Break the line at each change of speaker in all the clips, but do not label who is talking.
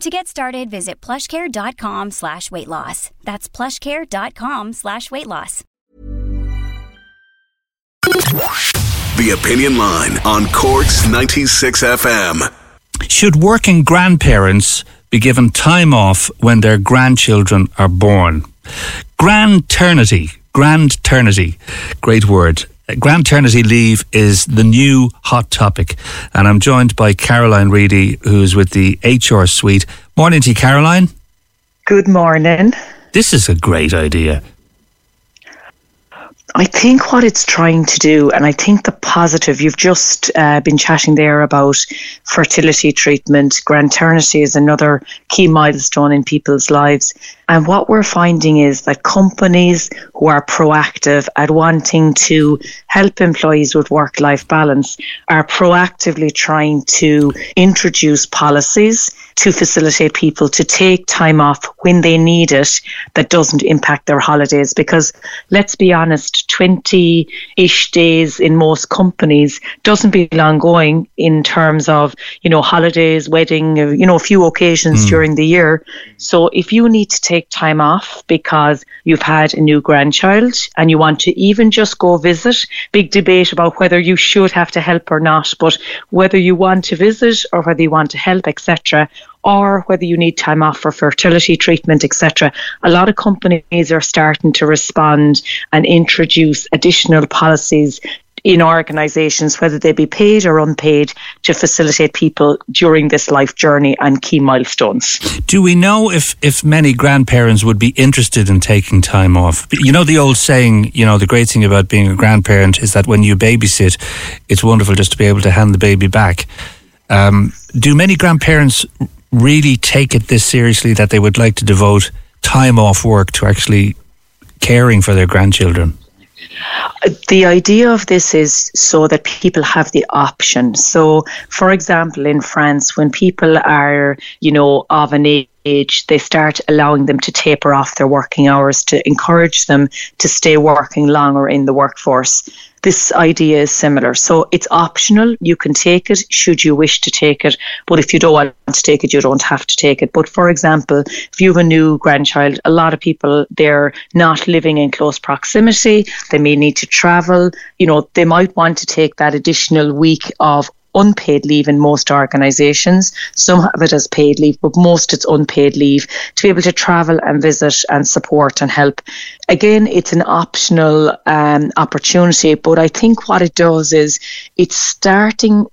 To get started, visit plushcare.com slash weight loss. That's plushcare.com slash weight loss.
The Opinion Line on Cork's 96 FM.
Should working grandparents be given time off when their grandchildren are born? Grandternity, grandternity, great word. Grandternity leave is the new hot topic, and I'm joined by Caroline Reidy, who's with the HR Suite. Morning to you, Caroline.
Good morning.
This is a great idea.
I think what it's trying to do, and I think the positive, you've just uh, been chatting there about fertility treatment. Grandternity is another key milestone in people's lives. And what we're finding is that companies who are proactive at wanting to help employees with work life balance are proactively trying to introduce policies to facilitate people to take time off when they need it that doesn't impact their holidays. Because let's be honest, 20 ish days in most companies doesn't belong going in terms of, you know, holidays, wedding, you know, a few occasions mm. during the year. So if you need to take time off because you've had a new grandchild and you want to even just go visit, big debate about whether you should have to help or not, but whether you want to visit or whether you want to help, etc or whether you need time off for fertility treatment, etc. A lot of companies are starting to respond and introduce additional policies in organisations, whether they be paid or unpaid, to facilitate people during this life journey and key milestones.
Do we know if, if many grandparents would be interested in taking time off? You know, the old saying, you know, the great thing about being a grandparent is that when you babysit, it's wonderful just to be able to hand the baby back. Um, do many grandparents really take it this seriously that they would like to devote time off work to actually caring for their grandchildren?
The idea of this is so that people have the option. So, for example, in France, when people are, you know, of an age, they start allowing them to taper off their working hours to encourage them to stay working longer in the workforce this idea is similar. So it's optional. You can take it should you wish to take it. But if you don't want to take it, you don't have to take it. But for example, if you have a new grandchild, a lot of people, they're not living in close proximity. They may need to travel. You know, they might want to take that additional week of unpaid leave in most organisations. Some of it is paid leave, but most it's unpaid leave to be able to travel and visit and support and help. Again, it's an optional um, opportunity, but I think what it does is it's starting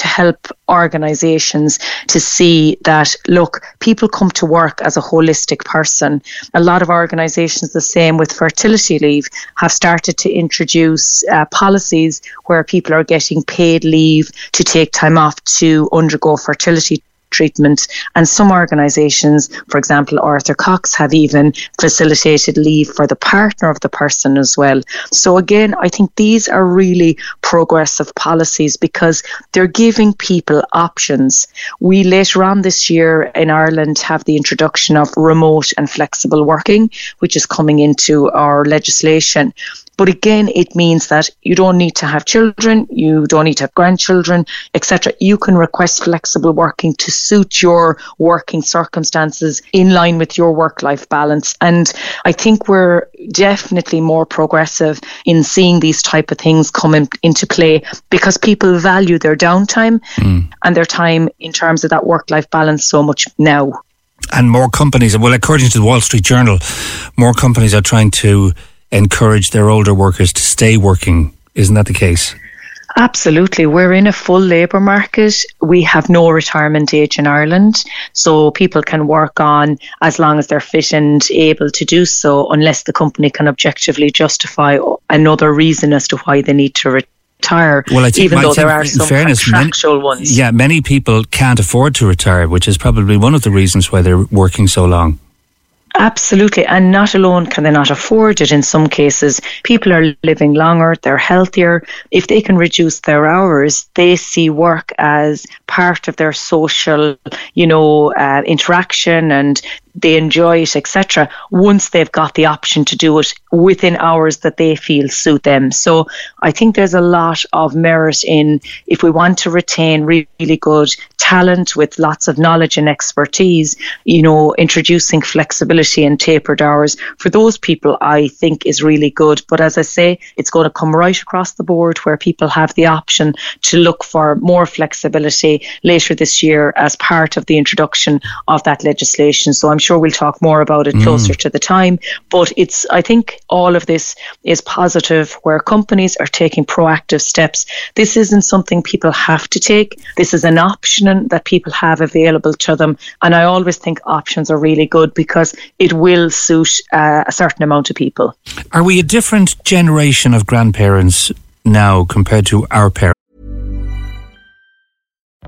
to help organizations to see that look people come to work as a holistic person. A lot of organizations the same with fertility leave have started to introduce uh, policies where people are getting paid leave to take time off to undergo fertility treatment. And some organisations, for example, Arthur Cox, have even facilitated leave for the partner of the person as well. So again, I think these are really progressive policies because they're giving people options. We later on this year in Ireland have the introduction of remote and flexible working, which is coming into our legislation. But again, it means that you don't need to have children, you don't need to have grandchildren, etc. You can request flexible working to suit your working circumstances in line with your work life balance. And I think we're definitely more progressive in seeing these type of things come in, into play because people value their downtime mm. and their time in terms of that work life balance so much now
and more companies well according to the wall street journal more companies are trying to encourage their older workers to stay working. Isn't that the case?
Absolutely. We're in a full labour market. We have no retirement age in Ireland. So people can work on as long as they're fit and able to do so, unless the company can objectively justify another reason as to why they need to retire. Well, I think, even though there are some fairness, contractual
many,
ones.
Yeah, many people can't afford to retire, which is probably one of the reasons why they're working so long.
Absolutely. And not alone can they not afford it in some cases. People are living longer, they're healthier. If they can reduce their hours, they see work as part of their social, you know, uh, interaction and they enjoy it, etc., once they've got the option to do it within hours that they feel suit them. So I think there's a lot of merit in if we want to retain really good talent with lots of knowledge and expertise, you know, introducing flexibility and tapered hours for those people, I think is really good. But as I say, it's going to come right across the board where people have the option to look for more flexibility later this year as part of the introduction of that legislation. So I'm sure we'll talk more about it closer mm. to the time. But it's, I think all of this is positive where companies are taking proactive steps. This isn't something people have to take. This is an option that people have available to them. And I always think options are really good because it will suit uh, a certain amount of people.
Are we a different generation of grandparents now compared to our parents?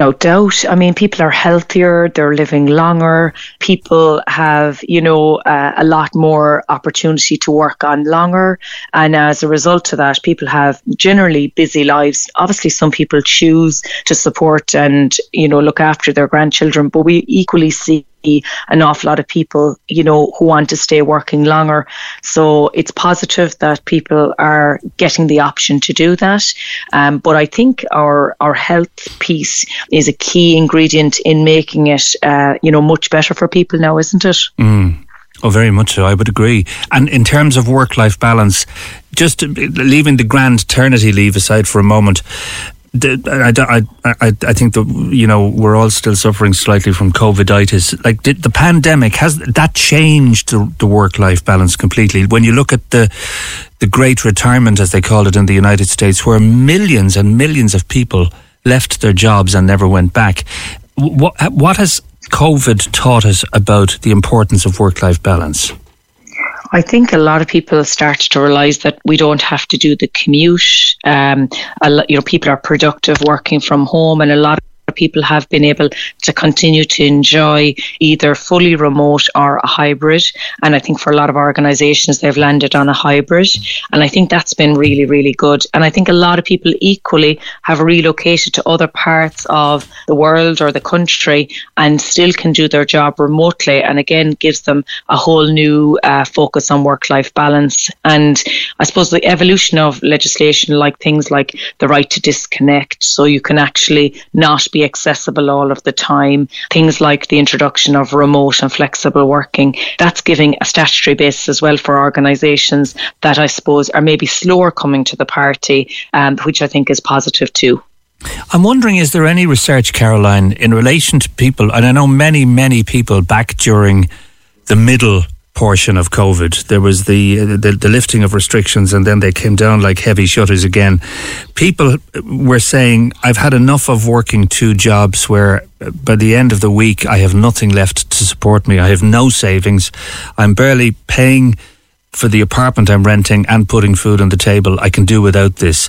no doubt. I mean, people are healthier, they're living longer, people have, you know, uh, a lot more opportunity to work on longer. And as a result of that, people have generally busy lives. Obviously, some people choose to support and, you know, look after their grandchildren, but we equally see an awful lot of people, you know, who want to stay working longer. So it's positive that people are getting the option to do that. Um, but I think our our health piece is a key ingredient in making it, uh, you know, much better for people now, isn't it?
Mm. Oh, very much so. I would agree. And in terms of work-life balance, just leaving the grand maternity leave aside for a moment, I, I, I, I think that you know we're all still suffering slightly from coviditis. Like the, the pandemic has that changed the, the work life balance completely. When you look at the the great retirement, as they call it in the United States, where millions and millions of people left their jobs and never went back. What what has COVID taught us about the importance of work life balance?
I think a lot of people started to realize that we don't have to do the commute. Um, a, you know, people are productive working from home, and a lot people have been able to continue to enjoy either fully remote or a hybrid. And I think for a lot of organizations, they've landed on a hybrid. And I think that's been really, really good. And I think a lot of people equally have relocated to other parts of the world or the country and still can do their job remotely. And again, gives them a whole new uh, focus on work life balance. And I suppose the evolution of legislation, like things like the right to disconnect, so you can actually not be accessible all of the time. Things like the introduction of remote and flexible working, that's giving a statutory basis as well for organisations that I suppose are maybe slower coming to the party, um, which I think is positive too.
I'm wondering, is there any research, Caroline, in relation to people, and I know many, many people back during the middle portion of COVID. There was uh, the, the, the lifting of restrictions, and then they came down like heavy shutters again. People were saying, "I've had enough of working two jobs where." Uh, by the end of the week, I have nothing left to support me. I have no savings. I'm barely paying for the apartment I'm renting and putting food on the table. I can do without this.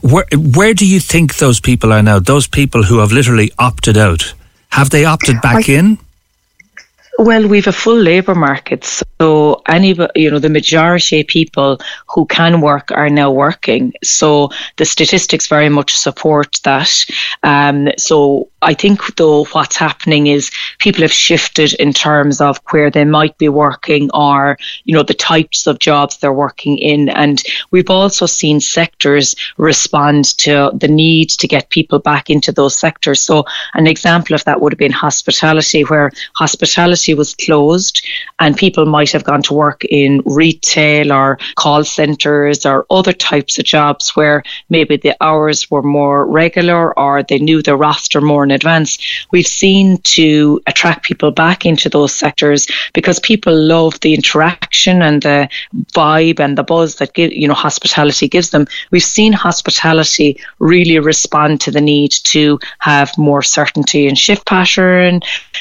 Where, where do you think those people are now? Those people who have literally opted out. Have they opted back I, in?
Well, we've a full labour market, so any you know the majority of people who can work are now working. So the statistics very much support that. Um, so I think though what's happening is people have shifted in terms of where they might be working or you know the types of jobs they're working in, and we've also seen sectors respond to the need to get people back into those sectors. So an example of that would have been hospitality, where hospitality was closed and people might have gone to work in retail or call centres or other types of jobs where maybe the hours were more regular or they knew the roster more in advance. We've seen to attract people back into those sectors because people love the interaction and the vibe and the buzz that you know hospitality gives them. We've seen hospitality really respond to the need to have more certainty in shift pattern,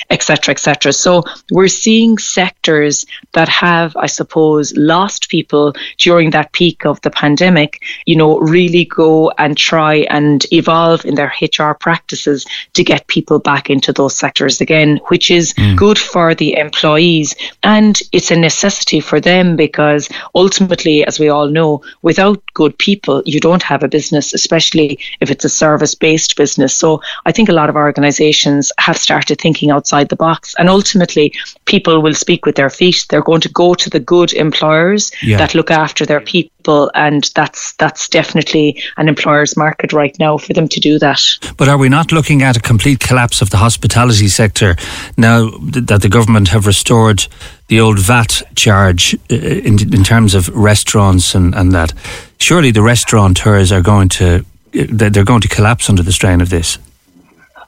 etc., etc. So we're seeing sectors that have, I suppose, lost people during that peak of the pandemic, you know, really go and try and evolve in their HR practices to get people back into those sectors again, which is mm. good for the employees. And it's a necessity for them because ultimately, as we all know, without good people, you don't have a business, especially if it's a service based business. So I think a lot of organizations have started thinking outside the box. And ultimately, people will speak with their feet. They're going to go to the good employers yeah. that look after their people, and that's that's definitely an employer's market right now for them to do that.
But are we not looking at a complete collapse of the hospitality sector now that the government have restored the old VAT charge uh, in, in terms of restaurants and, and that? Surely the restaurateurs are going to they're going to collapse under the strain of this.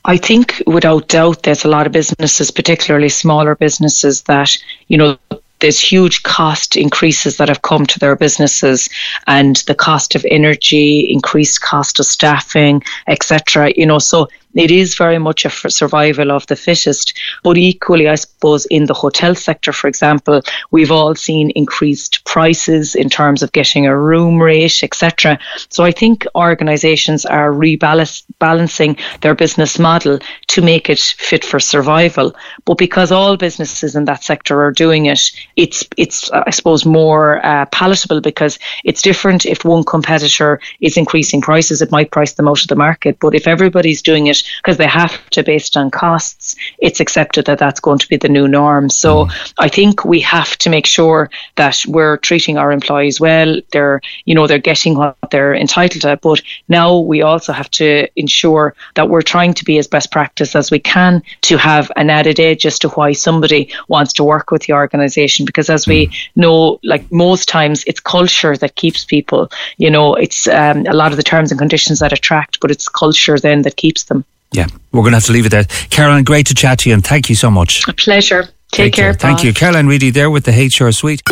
I think without doubt there's a lot of businesses, particularly smaller businesses, that, you know, there's huge cost increases that have come to their businesses and the cost of energy increased cost of staffing etc you know. So it is very much a survival of the fittest. But equally, I suppose, in the hotel sector, for example, we've all seen increased prices in terms of getting a room rate, etc. So I think organisations are rebalancing their business model to make it fit for survival. But because all businesses in that sector are doing it, it's it's I suppose more uh, palatable because it's different. If one competitor is increasing prices, it might price them out of the market. But if everybody's doing it because they have to based on costs, it's accepted that that's going to be the new norm. So mm. I think we have to make sure that we're treating our employees well. They're, you know, they're getting what they're entitled to. But now we also have to ensure that we're trying to be as best practice as we can to have an added edge as to why somebody wants to work with the organisation. Because as we mm. know, like most times, it's culture that keeps people. You know, it's um, a lot of the terms and conditions that attract, but it's culture then that keeps them.
Yeah, we're going to have to leave it there. Caroline, great to chat to you and thank you so much.
A pleasure. Take, Take care. care.
Thank you. Caroline Reidy there with the HR Suite.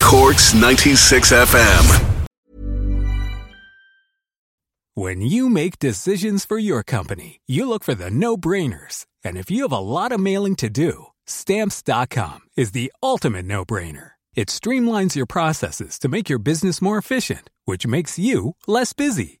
Corks 96 FM.
When you make decisions for your company, you look for the no brainers. And if you have a lot of mailing to do, stamps.com is the ultimate no brainer. It streamlines your processes to make your business more efficient, which makes you less busy.